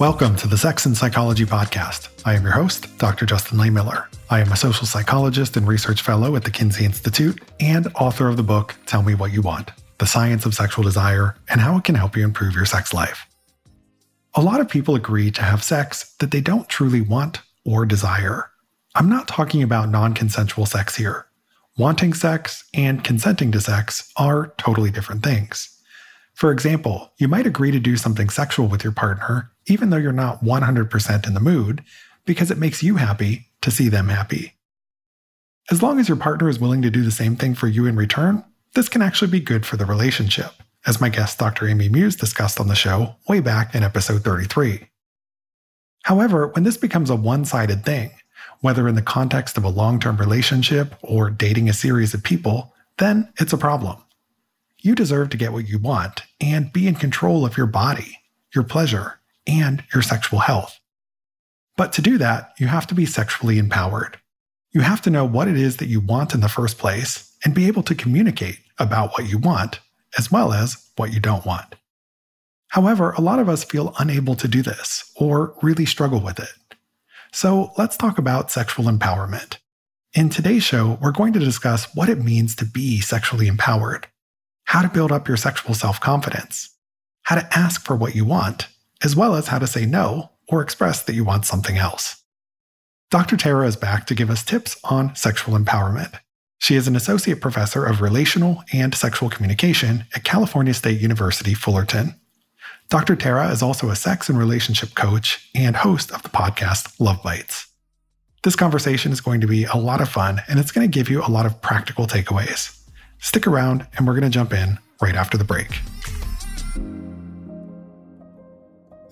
Welcome to the Sex and Psychology Podcast. I am your host, Dr. Justin Lehmiller. I am a social psychologist and research fellow at the Kinsey Institute and author of the book Tell Me What You Want The Science of Sexual Desire and How It Can Help You Improve Your Sex Life. A lot of people agree to have sex that they don't truly want or desire. I'm not talking about non consensual sex here. Wanting sex and consenting to sex are totally different things. For example, you might agree to do something sexual with your partner, even though you're not 100% in the mood, because it makes you happy to see them happy. As long as your partner is willing to do the same thing for you in return, this can actually be good for the relationship, as my guest Dr. Amy Muise discussed on the show way back in episode 33. However, when this becomes a one sided thing, whether in the context of a long term relationship or dating a series of people, then it's a problem. You deserve to get what you want and be in control of your body, your pleasure, and your sexual health. But to do that, you have to be sexually empowered. You have to know what it is that you want in the first place and be able to communicate about what you want, as well as what you don't want. However, a lot of us feel unable to do this or really struggle with it. So let's talk about sexual empowerment. In today's show, we're going to discuss what it means to be sexually empowered how to build up your sexual self confidence, how to ask for what you want, as well as how to say no or express that you want something else. Dr. Tara is back to give us tips on sexual empowerment. She is an associate professor of relational and sexual communication at California State University, Fullerton. Dr. Tara is also a sex and relationship coach and host of the podcast Luv Bites. This conversation is going to be a lot of fun and it's going to give you a lot of practical takeaways. Stick around, and we're going to jump in right after the break.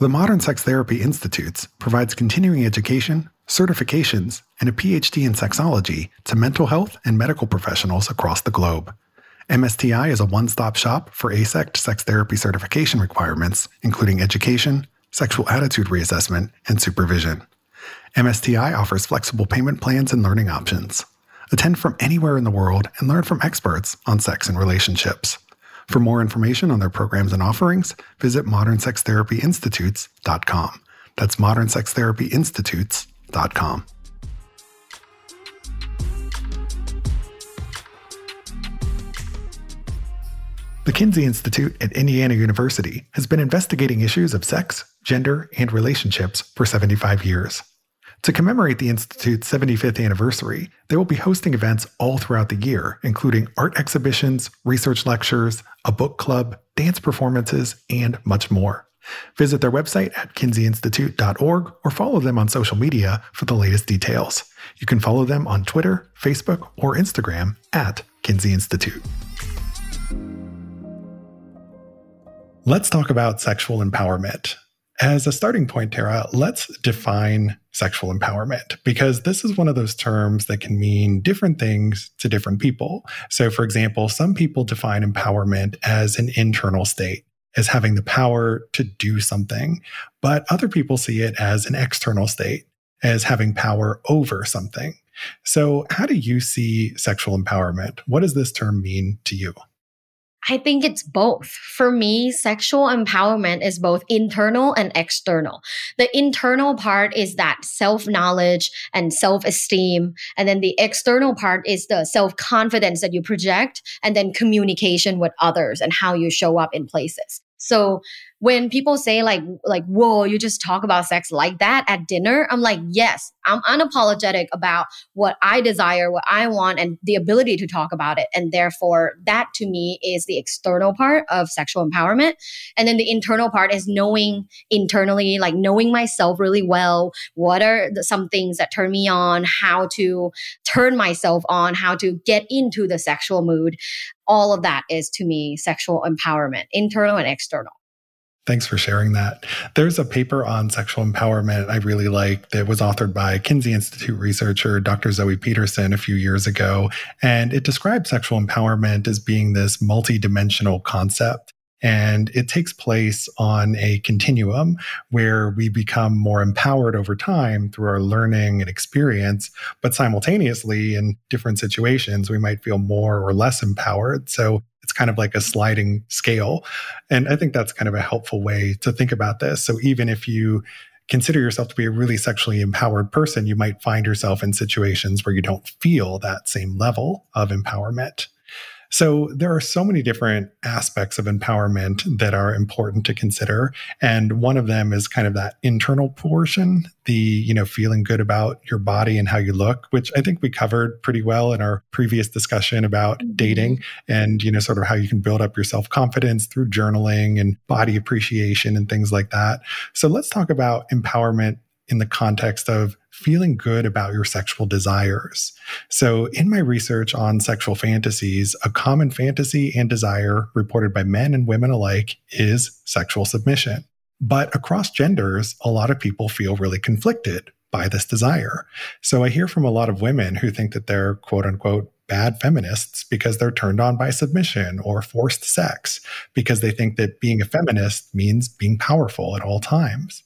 The Modern Sex Therapy Institutes provides continuing education, certifications, and a PhD in sexology to mental health and medical professionals across the globe. MSTI is a one stop shop for AASECT sex therapy certification requirements, including education, sexual attitude reassessment, and supervision. MSTI offers flexible payment plans and learning options. Attend from anywhere in the world and learn from experts on sex and relationships. For more information on their programs and offerings, visit modernsextherapyinstitutes.com. That's modernsextherapyinstitutes.com. The Kinsey Institute at Indiana University has been investigating issues of sex, gender, and relationships for 75 years. To commemorate the Institute's 75th anniversary, they will be hosting events all throughout the year, including art exhibitions, research lectures, a book club, dance performances, and much more. Visit their website at kinseyinstitute.org or follow them on social media for the latest details. You can follow them on Twitter, Facebook, or Instagram at Kinsey Institute. Let's talk about sexual empowerment. As a starting point, Tara, let's define sexual empowerment because this is one of those terms that can mean different things to different people. So, for example, some people define empowerment as an internal state, as having the power to do something, but other people see it as an external state, as having power over something. So, how do you see sexual empowerment? What does this term mean to you? I think it's both. For me, sexual empowerment is both internal and external. The internal part is that self knowledge and self esteem. And then the external part is the self confidence that you project and then communication with others and how you show up in places. So when people say like like whoa you just talk about sex like that at dinner? I'm like yes i'm unapologetic about what i desire what i want and the ability to talk about it. And therefore that to me is the external part of sexual empowerment. And then the internal part is knowing internally like knowing myself really well. What are the, some things that turn me on? How to turn myself on? How to get into the sexual mood all of that is to me sexual empowerment internal and external Thanks for sharing that. There's a paper on sexual empowerment I really like that was authored by Kinsey Institute researcher Dr. Zoe Peterson a few years ago. And it describes sexual empowerment as being this multidimensional concept. And it takes place on a continuum where we become more empowered over time through our learning and experience, but simultaneously in different situations, we might feel more or less empowered. So it's kind of like a sliding scale. And I think that's kind of a helpful way to think about this. So even if you consider yourself to be a really sexually empowered person, you might find yourself in situations where you don't feel that same level of empowerment. So there are so many different aspects of empowerment that are important to consider. And one of them is kind of that internal portion, the, you know, feeling good about your body and how you look, which I think we covered pretty well in our previous discussion about mm-hmm. dating and, you know, sort of how you can build up your self confidence through journaling and body appreciation and things like that. So let's talk about empowerment in the context of feeling good about your sexual desires. So, in my research on sexual fantasies, a common fantasy and desire reported by men and women alike is sexual submission. But across genders, a lot of people feel really conflicted by this desire. So, I hear from a lot of women who think that they're quote unquote bad feminists because they're turned on by submission or forced sex because they think that being a feminist means being powerful at all times.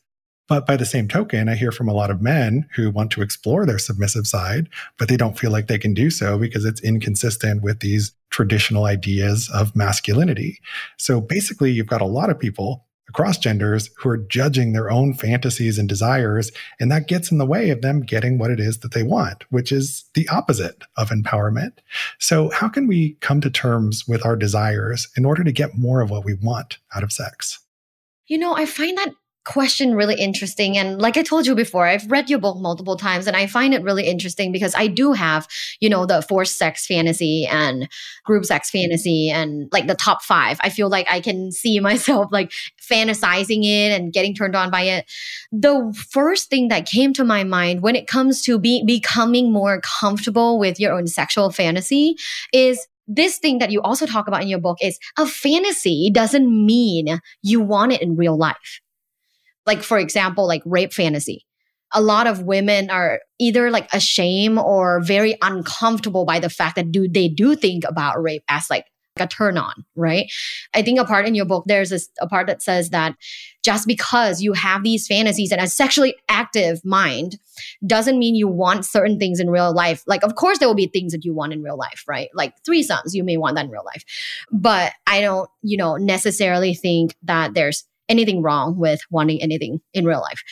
But by the same token, I hear from a lot of men who want to explore their submissive side, but they don't feel like they can do so because it's inconsistent with these traditional ideas of masculinity. So basically, you've got a lot of people across genders who are judging their own fantasies and desires, and that gets in the way of them getting what it is that they want, which is the opposite of empowerment. So, how can we come to terms with our desires in order to get more of what we want out of sex? You know, I find that question really interesting. And like i told you before i've read your book multiple times and i find it really interesting because i do have you know the forced sex fantasy and group sex fantasy and like the top five. I feel like i can see myself like fantasizing it and getting turned on by it. The first thing that came to my mind when it comes to be becoming more comfortable with your own sexual fantasy is this thing that you also talk about in your book is a fantasy doesn't mean you want it in real life like, for example, like rape fantasy. A lot of women are either like ashamed or very uncomfortable by the fact that do they do think about rape as like a turn on, right? I think a part in your book, there's this, a part that says that just because you have these fantasies and a sexually active mind doesn't mean you want certain things in real life. Like, of course, there will be things that you want in real life, right? Like threesomes, you may want that in real life. But I don't, you know, necessarily think that there's anything wrong with wanting anything in real life.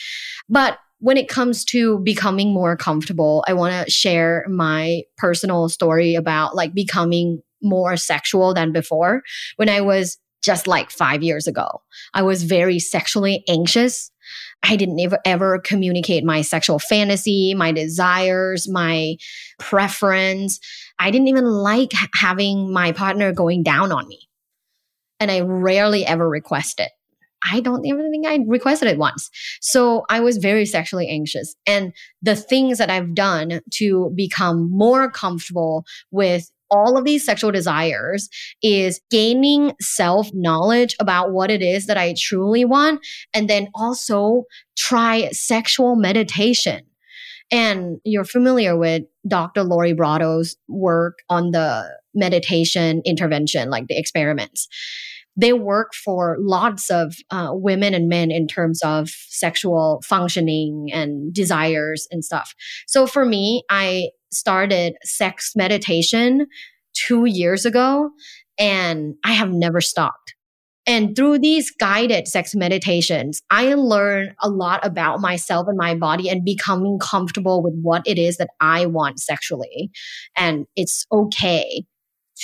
But when it comes to becoming more comfortable, I want to share my personal story about like becoming more sexual than before. When I was just like five years ago, I was very sexually anxious. I didn't ever, ever communicate my sexual fantasy, my desires, my preference. I didn't even like having my partner going down on me. And I rarely ever request it. I don't even think I requested it once. So I was very sexually anxious. And the things that I've done to become more comfortable with all of these sexual desires is gaining self knowledge about what it is that I truly want. And then also try sexual meditation. And you're familiar with Dr. Lori Brotto's work on the meditation intervention, like the experiments they work for lots of uh, women and men in terms of sexual functioning and desires and stuff. So for me, I started sex meditation two years ago and I have never stopped. And through these guided sex meditations, I learned a lot about myself and my body and becoming comfortable with what it is that I want sexually. And it's okay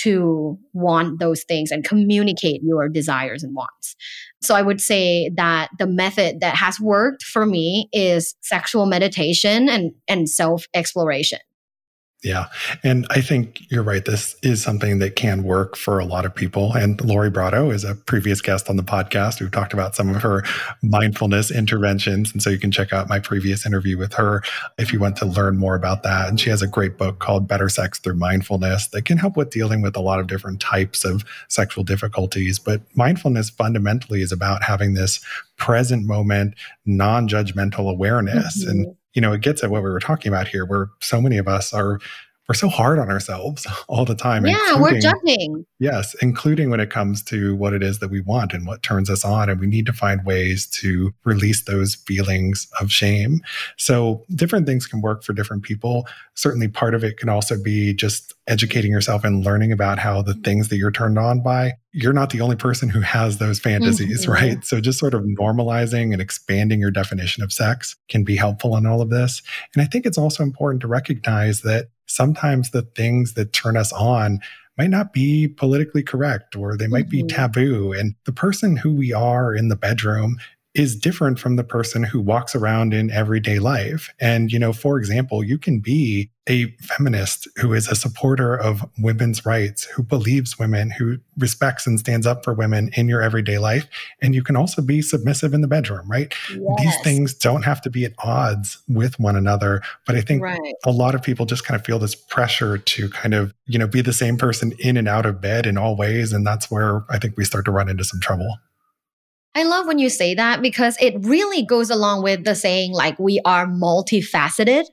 to want those things and communicate your desires and wants. So I would say that the method that has worked for me is sexual meditation and, and self exploration. Yeah. And I think you're right. This is something that can work for a lot of people. And Lori Brotto is a previous guest on the podcast who talked about some of her mindfulness interventions. And so you can check out my previous interview with her if you want to learn more about that. And she has a great book called Better Sex Through Mindfulness that can help with dealing with a lot of different types of sexual difficulties. But mindfulness fundamentally is about having this present moment, non judgmental awareness. Mm-hmm. And you know, it gets at what we were talking about here, where so many of us are we're so hard on ourselves all the time. Yeah, we're judging. Yes, including when it comes to what it is that we want and what turns us on. And we need to find ways to release those feelings of shame. So different things can work for different people. Certainly part of it can also be just educating yourself and learning about how the things that you're turned on by, you're not the only person who has those fantasies, mm-hmm. right? So just sort of normalizing and expanding your definition of sex can be helpful in all of this. And I think it's also important to recognize that sometimes the things that turn us on might not be politically correct or they might mm-hmm. be taboo. And the person who we are in the bedroom is different from the person who walks around in everyday life. And, you know, for example, you can be a feminist who is a supporter of women's rights, who believes women, who respects and stands up for women in your everyday life. And you can also be submissive in the bedroom, right? Yes. These things don't have to be at odds with one another. But I think right. a lot of people just kind of feel this pressure to kind of, you know, be the same person in and out of bed in all ways. And that's where I think we start to run into some trouble. I love when you say that because it really goes along with the saying, like, we are multifaceted.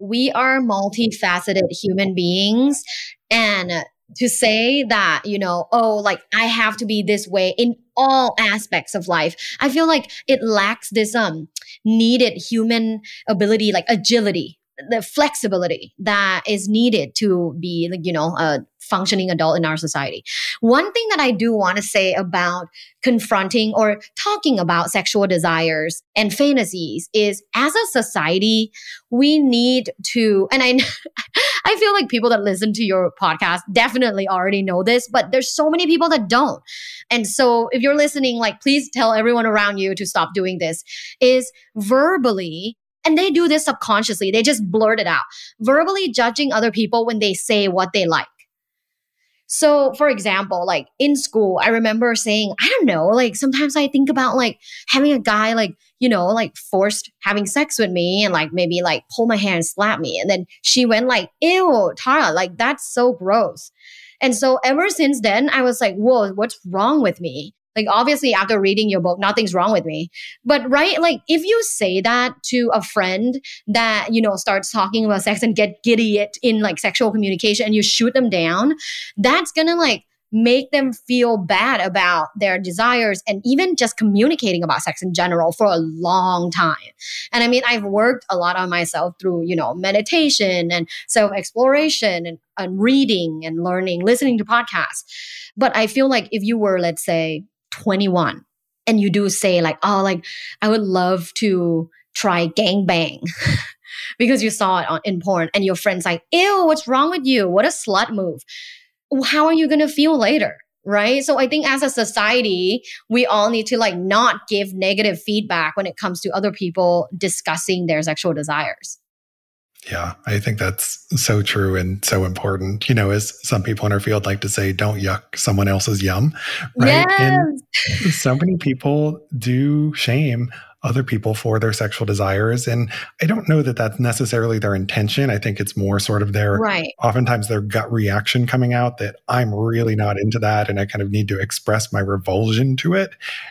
We are multifaceted human beings. And to say that, you know, oh, like I have to be this way in all aspects of life, I feel like it lacks this um needed human ability, like agility the flexibility that is needed to be like you know a functioning adult in our society. One thing that i do want to say about confronting or talking about sexual desires and fantasies is as a society we need to and i i feel like people that listen to your podcast definitely already know this but there's so many people that don't. And so if you're listening like please tell everyone around you to stop doing this is verbally and they do this subconsciously. They just blurt it out, verbally judging other people when they say what they like. So, for example, like in school, I remember saying, I don't know, like sometimes I think about like having a guy like, you know, like forced having sex with me and like maybe like pull my hair and slap me. And then she went like, ew, Tara, like that's so gross. And so ever since then, I was like, whoa, what's wrong with me? Like, obviously, after reading your book, nothing's wrong with me. But, right, like, if you say that to a friend that, you know, starts talking about sex and get giddy it in like sexual communication and you shoot them down, that's gonna like make them feel bad about their desires and even just communicating about sex in general for a long time. And I mean, I've worked a lot on myself through, you know, meditation and self exploration and, and reading and learning, listening to podcasts. But I feel like if you were, let's say, 21 and you do say like oh like i would love to try gang bang because you saw it on, in porn and your friend's like ew what's wrong with you? What a slut move. How are you going to feel later? Right? So i think as a society we all need to like not give negative feedback when it comes to other people discussing their sexual desires yeah, I think that's so true and so important. You know, as some people in our field like to say, don't yuck someone else's yum, right? Yes. And so many people do shame other people for their sexual desires. And I don't know that that's necessarily their intention. I think it's more sort of their, right. oftentimes their gut reaction coming out that I'm really not into that. And I kind of need to express my revulsion to it.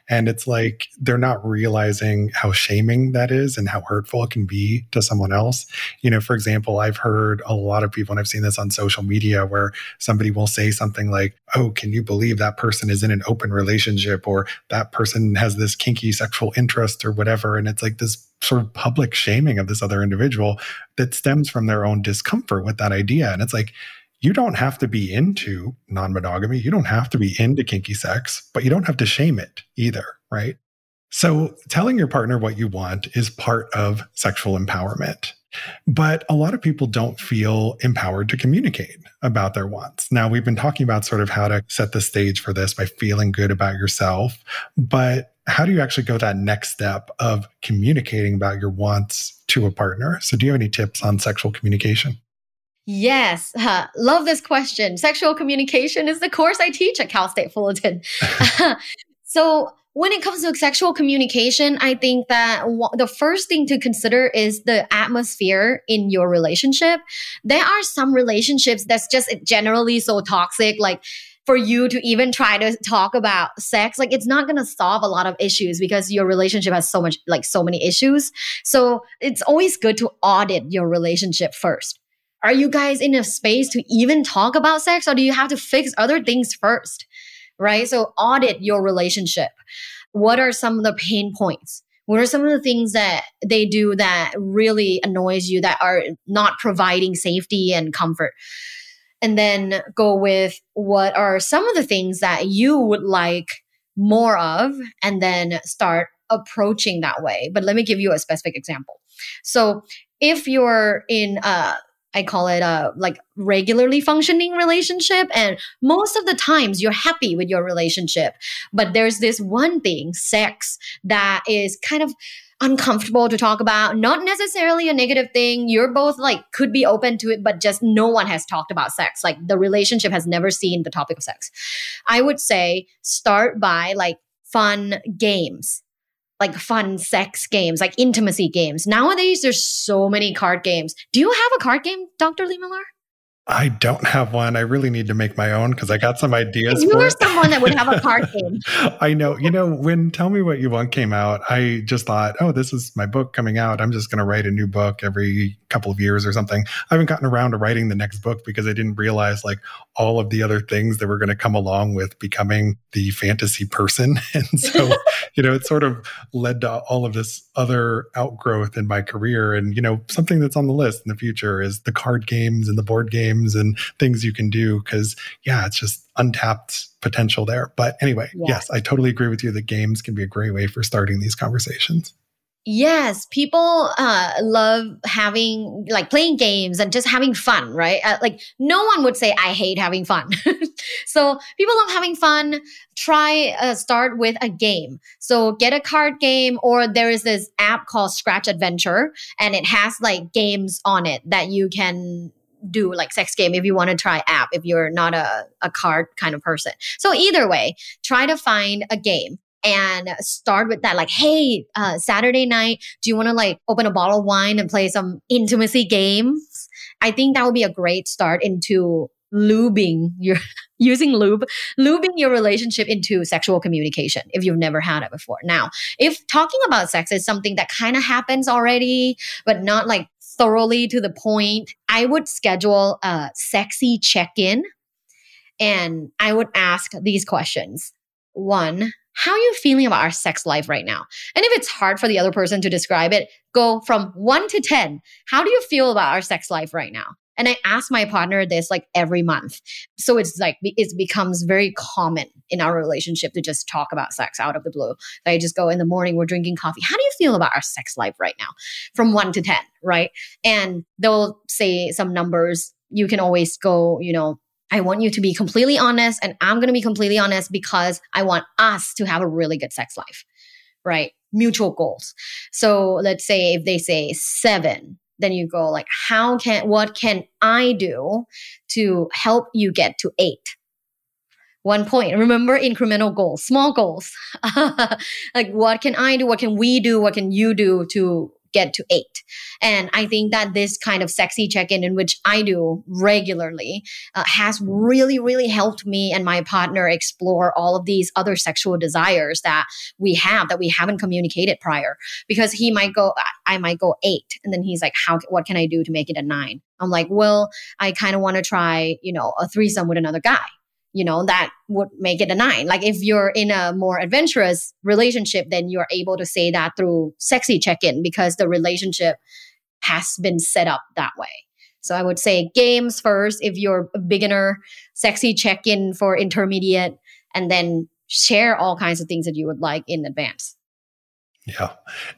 And it's like they're not realizing how shaming that is and how hurtful it can be to someone else. You know, for example, I've heard a lot of people, and I've seen this on social media where somebody will say something like, Oh, can you believe that person is in an open relationship or that person has this kinky sexual interest or whatever. And it's like this sort of public shaming of this other individual that stems from their own discomfort with that idea. And it's like, you don't have to be into non monogamy. You don't have to be into kinky sex, but you don't have to shame it either, right? So, telling your partner what you want is part of sexual empowerment. But a lot of people don't feel empowered to communicate about their wants. Now, we've been talking about sort of how to set the stage for this by feeling good about yourself. But how do you actually go that next step of communicating about your wants to a partner? So, do you have any tips on sexual communication? Yes, uh, love this question. Sexual communication is the course I teach at Cal State Fullerton. so, when it comes to sexual communication, I think that w- the first thing to consider is the atmosphere in your relationship. There are some relationships that's just generally so toxic, like for you to even try to talk about sex like it's not going to solve a lot of issues because your relationship has so much like so many issues so it's always good to audit your relationship first are you guys in a space to even talk about sex or do you have to fix other things first? Right? So audit your relationship. What are some of the pain points? What are some of the things that they do that really annoys you that are not providing safety and comfort? And then go with what are some of the things that you would like more of, and then start approaching that way. But let me give you a specific example. So if you're in a I call it a like regularly functioning relationship. And most of the times you're happy with your relationship. But there's this one thing, sex, that is kind of uncomfortable to talk about. Not necessarily a negative thing. You're both like could be open to it, but just no one has talked about sex. Like the relationship has never seen the topic of sex. I would say start by like fun games like fun sex games, like intimacy games. Nowadays, there's so many card games. Do you have a card game, Dr. Lee? I don't have one. I really need to make my own because I got some ideas. You are someone that would have a card game. I know. You know, when Tell Me What You Want came out, I just thought, oh, this is my book coming out. I'm just going to write a new book every couple of years or something. I haven't gotten around to writing the next book because I didn't realize like all of the other things that were going to come along with becoming the fantasy person. And so, you know, it sort of led to all of this other outgrowth in my career. And, you know, something that's on the list in the future is the card games and the board games and things you can do. Cause yeah, it's just untapped potential there. But anyway, yeah. yes, I totally agree with you that games can be a great way for starting these conversations. Yes, people uh, love having like playing games and just having fun, right? Uh, like no one would say I hate having fun. so people love having fun. Try uh, start with a game. So get a card game, or there is this app called Scratch Adventure, and it has like games on it that you can do like sex game if you want to try app if you're not a, a card kind of person. So either way try to find a game and start with that like hey uh, saturday night do you want to like open a bottle of wine and play some intimacy games? I think that would be a great start into lubing your using lube lubing your relationship into sexual communication if you've never had it before. Now if talking about sex is something that kind of happens already but not like thoroughly to the point i would schedule a sexy check-in and i would ask these questions one how are you feeling about our sex life right now? And if it's hard for the other person to describe it, go from one to 10. How do you feel about our sex life right now? And I ask my partner this like every month. So it's like, it becomes very common in our relationship to just talk about sex out of the blue. I just go in the morning, we're drinking coffee. How do you feel about our sex life right now? From one to 10, right? And they'll say some numbers. You can always go, you know, I want you to be completely honest, and I'm going to be completely honest because I want us to have a really good sex life, right? Mutual goals. So let's say if they say seven, then you go like, how can, what can I do to help you get to eight? One point. Remember incremental goals, small goals. like, what can I do? What can we do? What can you do to get to eight. And I think that this kind of sexy check in, in which I do regularly, uh, has really, really helped me and my partner explore all of these other sexual desires that we have that we haven't communicated prior. Because he might go, I might go eight. And then he's like, how, what can I do to make it a nine? I'm like, well, I kind of want to try, you know, a threesome with another guy you know, that would make it a nine. Like if you're in a more adventurous relationship, then you're able to say that through sexy check in because the relationship has been set up that way. So I would say games first if you're a beginner, sexy check in for intermediate, and then share all kinds of things that you would like in advance. Yeah.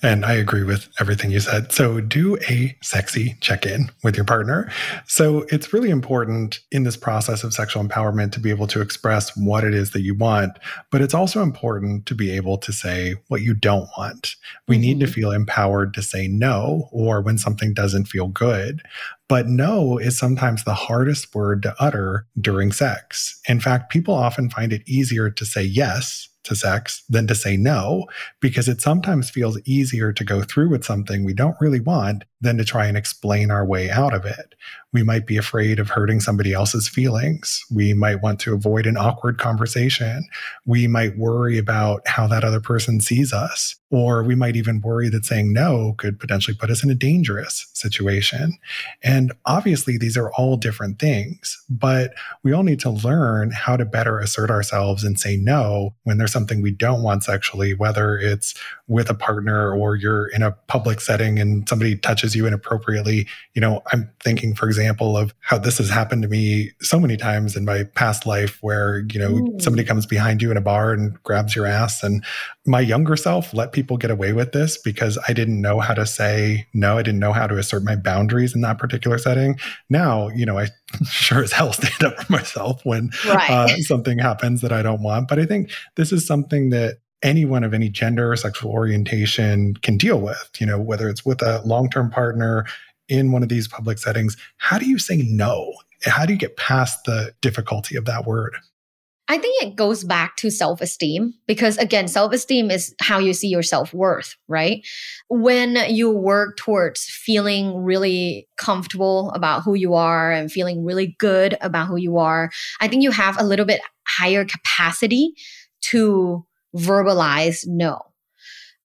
And I agree with everything you said. So do a sexy check in with your partner. So it's really important in this process of sexual empowerment to be able to express what it is that you want, but it's also important to be able to say what you don't want. We mm-hmm. need to mm-hmm. feel empowered to say no or when something doesn't feel good. But no is sometimes the hardest word to utter during sex. In fact, people often find it easier to say yes to sex than to say no, because it sometimes feels easier to go through with something we don't really want than to try and explain our way out of it. We might be afraid of hurting somebody else's feelings. We might want to avoid an awkward conversation. We might worry about how that other person sees us. Or we might even worry that saying no could potentially put us in a dangerous situation. And obviously, these are all different things, but we all need to learn how to better assert ourselves and say no when there's something we don't want sexually, whether it's with a partner or you're in a public setting and somebody touches you inappropriately. You know, I'm thinking, for example, of how this has happened to me so many times in my past life where, you know, Ooh. somebody comes behind you in a bar and grabs your ass. And my younger self let people get away with this because I didn't know how to say no. I didn't know how to assert my boundaries in that particular setting. Now, you know, I sure as hell stand up for myself when right. uh, something happens that I don't want. But I think this is something that anyone of any gender or sexual orientation can deal with, you know, whether it's with a long term partner in one of these public settings. How do you say no? How do you get past the difficulty of that word? I think it goes back to self esteem because, again, self esteem is how you see your self worth, right? When you work towards feeling really comfortable about who you are and feeling really good about who you are, I think you have a little bit higher capacity to verbalize no.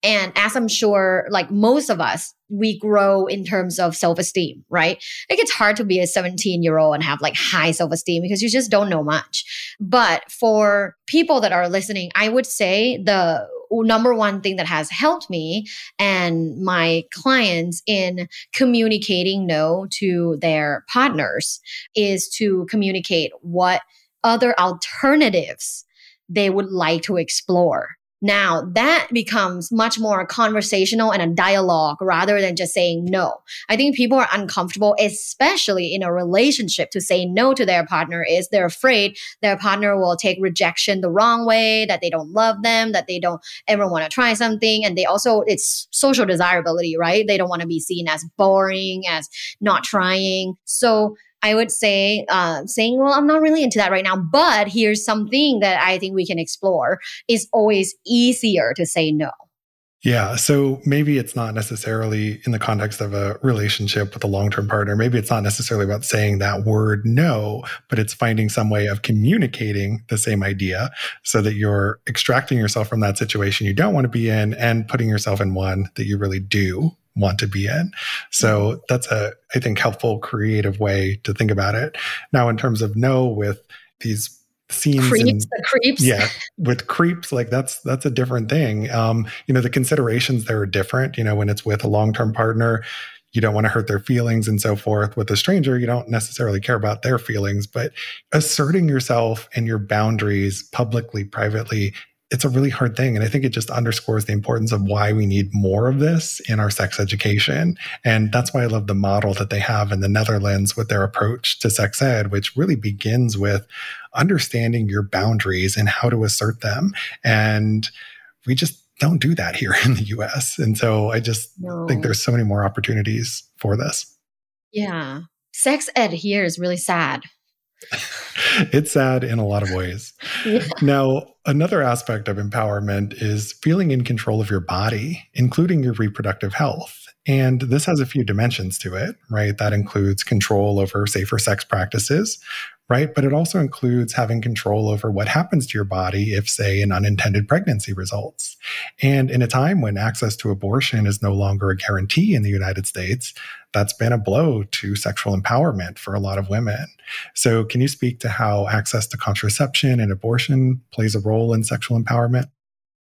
And as I'm sure, like most of us, we grow in terms of self esteem, right? Like it's hard to be a 17 year old and have like high self esteem because you just don't know much. But for people that are listening, I would say the number one thing that has helped me and my clients in communicating no to their partners is to communicate what other alternatives they would like to explore now that becomes much more conversational and a dialogue rather than just saying no. I think people are uncomfortable, especially in a relationship to say no to their partner is they're afraid their partner will take rejection the wrong way, that they don't love them, that they don't ever want to try something. And they also, it's social desirability, right? They don't want to be seen as boring, as not trying. So I would say uh, saying, well, I'm not really into that right now, but here's something that I think we can explore is always easier to say no. Yeah. So maybe it's not necessarily in the context of a relationship with a long term partner. Maybe it's not necessarily about saying that word no, but it's finding some way of communicating the same idea so that you're extracting yourself from that situation you don't want to be in and putting yourself in one that you really do want to be in. So mm-hmm. that's a, I think, helpful, creative way to think about it. Now, in terms of no, with these scenes creeps, and, the creeps. yeah with creeps like that's that's a different thing um you know the considerations there are different you know when it's with a long-term partner you don't want to hurt their feelings and so forth with a stranger you don't necessarily care about their feelings but asserting yourself and your boundaries publicly privately it's a really hard thing. And I think it just underscores the importance of why we need more of this in our sex education. And that's why I love the model that they have in the Netherlands with their approach to sex ed, which really begins with understanding your boundaries and how to assert them. And we just don't do that here in the US. And so I just no. think there's so many more opportunities for this. Yeah. Sex ed here is really sad. it's sad in a lot of ways. Yeah. Now, another aspect of empowerment is feeling in control of your body, including your reproductive health. And this has a few dimensions to it, right? That includes control over safer sex practices, right? But it also includes having control over what happens to your body if, say, an unintended pregnancy results. And in a time when access to abortion is no longer a guarantee in the United States, that's been a blow to sexual empowerment for a lot of women. So, can you speak to how access to contraception and abortion plays a role in sexual empowerment?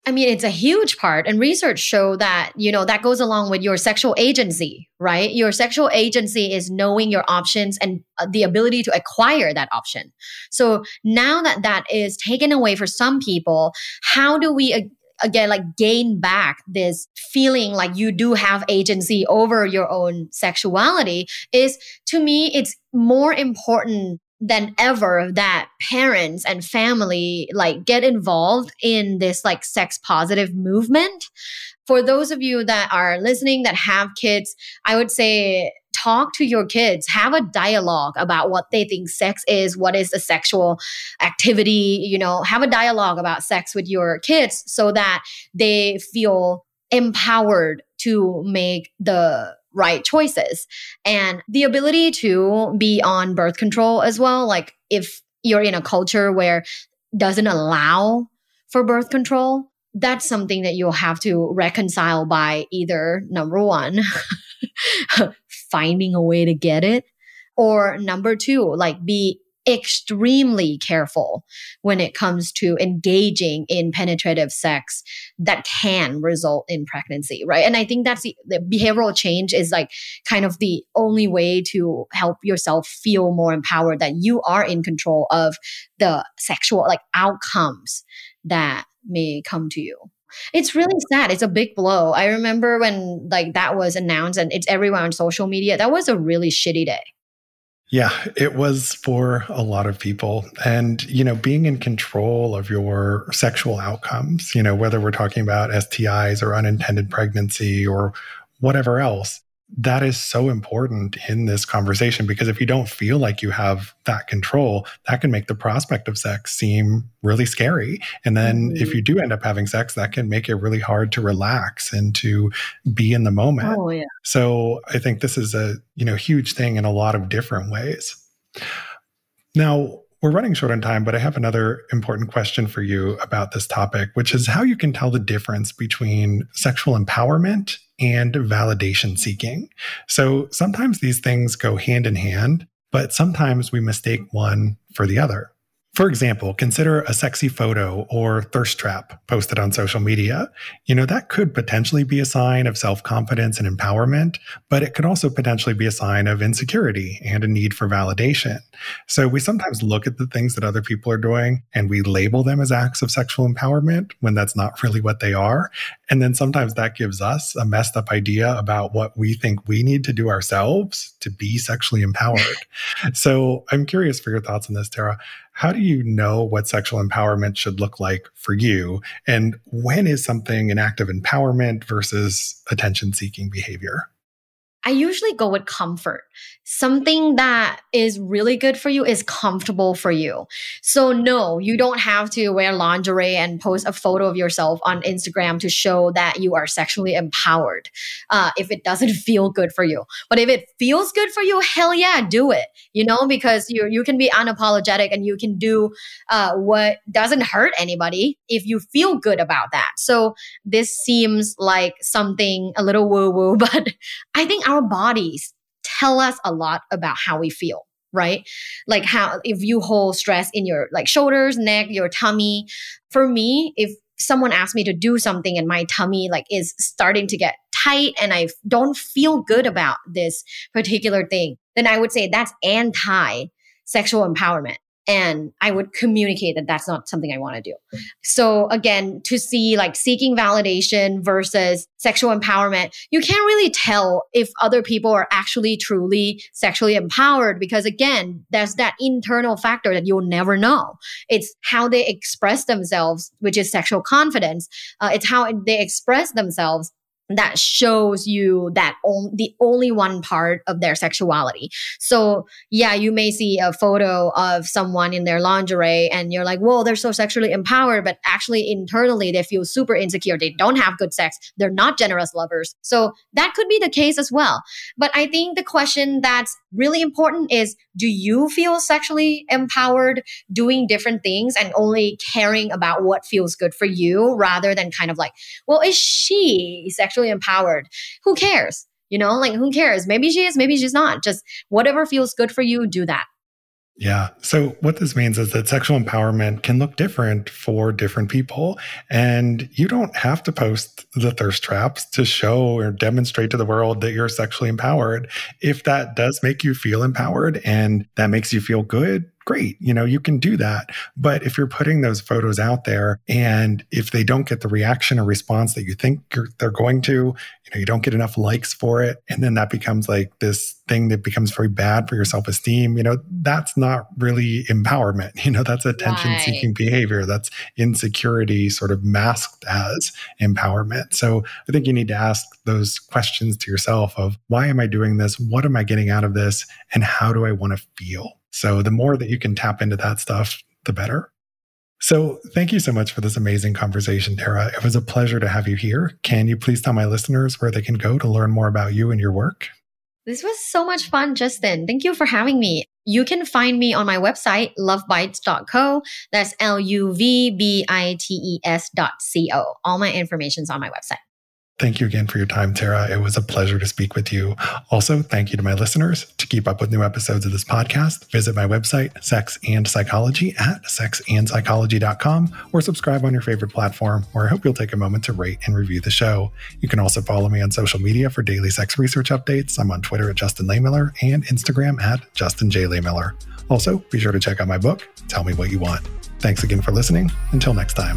I mean, it's a huge part, and research show that you know that goes along with your sexual agency, right? Your sexual agency is knowing your options and uh, the ability to acquire that option. So now that that is taken away for some people, how do we? again like gain back this feeling like you do have agency over your own sexuality is to me it's more important than ever that parents and family like get involved in this like sex positive movement. For those of you that are listening that have kids, I would say talk to your kids, have a dialogue about what they think sex is, what is a sexual activity, you know, have a dialogue about sex with your kids so that they feel empowered to make the right choices. And the ability to be on birth control as well, like if you're in a culture where doesn't allow for birth control, that's something that you'll have to reconcile by either number one, finding a way to get it, or number two, like be extremely careful when it comes to engaging in penetrative sex that can result in pregnancy, right? And I think that's the, the, behavioral change is like kind of the only way to help yourself feel more empowered that you are in control of the sexual like outcomes that may come to you. It's really sad. It's a big blow. I remember when like that was announced and it's everywhere on social media. That was a really shitty day. Yeah, it was for a lot of people. And, you know, being in control of your sexual outcomes, you know, whether we're talking about STIs or unintended pregnancy or whatever else, that is so important in this conversation because if you don't feel like you have that control, that can make the prospect of sex seem really scary. And then mm-hmm. if you do end up having sex, that can make it really hard to relax and to be in the moment. Oh, yeah. So I think this is a, you know, huge thing in a lot of different ways. Now, we're running short on time, but I have another important question for you about this topic, which is how you can tell the difference between sexual empowerment and validation seeking. So sometimes these things go hand in hand, but sometimes we mistake one for the other. For example, consider a sexy photo or thirst trap posted on social media. You know, that could potentially be a sign of self confidence and empowerment, but it could also potentially be a sign of insecurity and a need for validation. So we sometimes look at the things that other people are doing and we label them as acts of sexual empowerment when that's not really what they are. And then sometimes that gives us a messed up idea about what we think we need to do ourselves to be sexually empowered. so I'm curious for your thoughts on this, Tara. How do you know what sexual empowerment should look like for you? And when is something an act of empowerment versus attention seeking behavior? I usually go with comfort. Something that is really good for you is comfortable for you. So, no, you don't have to wear lingerie and post a photo of yourself on Instagram to show that you are sexually empowered uh, if it doesn't feel good for you. But if it feels good for you, hell yeah, do it, you know, because you, you can be unapologetic and you can do uh, what doesn't hurt anybody if you feel good about that. So, this seems like something a little woo woo, but I think our bodies tell us a lot about how we feel right? Like how if you hold stress in your like shoulders neck your tummy. For me if someone asks me to do something and my tummy like is starting to get tight and i don't feel good about this particular thing then i would say that's anti sexual empowerment and I would communicate that that's not something I want to do. So again, to see like seeking validation versus sexual empowerment, you can't really tell if other people are actually truly sexually empowered because again, there's that internal factor that you'll never know. It's how they express themselves, which is sexual confidence. Uh, it's how they express themselves that shows you that on, the only one part of their sexuality. So yeah, you may see a photo of someone in their lingerie and you're like, whoa, they're so sexually empowered, but actually internally they feel super insecure. They don't have good sex. They're not generous lovers. So that could be the case as well. But I think the question that's really important is, do you feel sexually empowered doing different things and only caring about what feels good for you rather than kind of like, well, is she sexually sexually empowered. Who cares? You know, like who cares? Maybe she is, maybe she's not. Just whatever feels good for you, do that. Yeah. So, what this means is that sexual empowerment can look different for different people. And you don't have to post the thirst traps to show or demonstrate to the world that you're sexually empowered. If that does make you feel empowered and that makes you feel good, great. You know, you can do that. But if you're putting those photos out there and if they don't get the reaction or response that you think they're going to, you know, you don't get enough likes for it. And then that becomes like this thing that becomes very bad for your self esteem. You know, that's not really empowerment. You know, that's attention seeking behavior. That's insecurity sort of masked as empowerment. So I think you need to ask those questions to yourself of why am I doing this? What am I getting out of this? And how do I want to feel? So the more that you can tap into that stuff, the better. So, thank you so much for this amazing conversation, Tara. It was a pleasure to have you here. Can you please tell my listeners where they can go to learn more about you and your work? This was so much fun, Justin. Thank you for having me. You can find me on my website, luvbites.co. That's L U V B I T E S dot C O. All my information's on my website. Thank you again for your time, Tara. It was a pleasure to speak with you. Also, thank you to my listeners. To keep up with new episodes of this podcast, visit my website, Sex and Psychology, at sexandpsychology.com, or subscribe on your favorite platform, where I hope you'll take a moment to rate and review the show. You can also follow me on social media for daily sex research updates. I'm on Twitter at Justin Lehmiller and Instagram at Justin J. Lehmiller. Also, be sure to check out my book, Tell Me What You Want. Thanks again for listening. Until next time.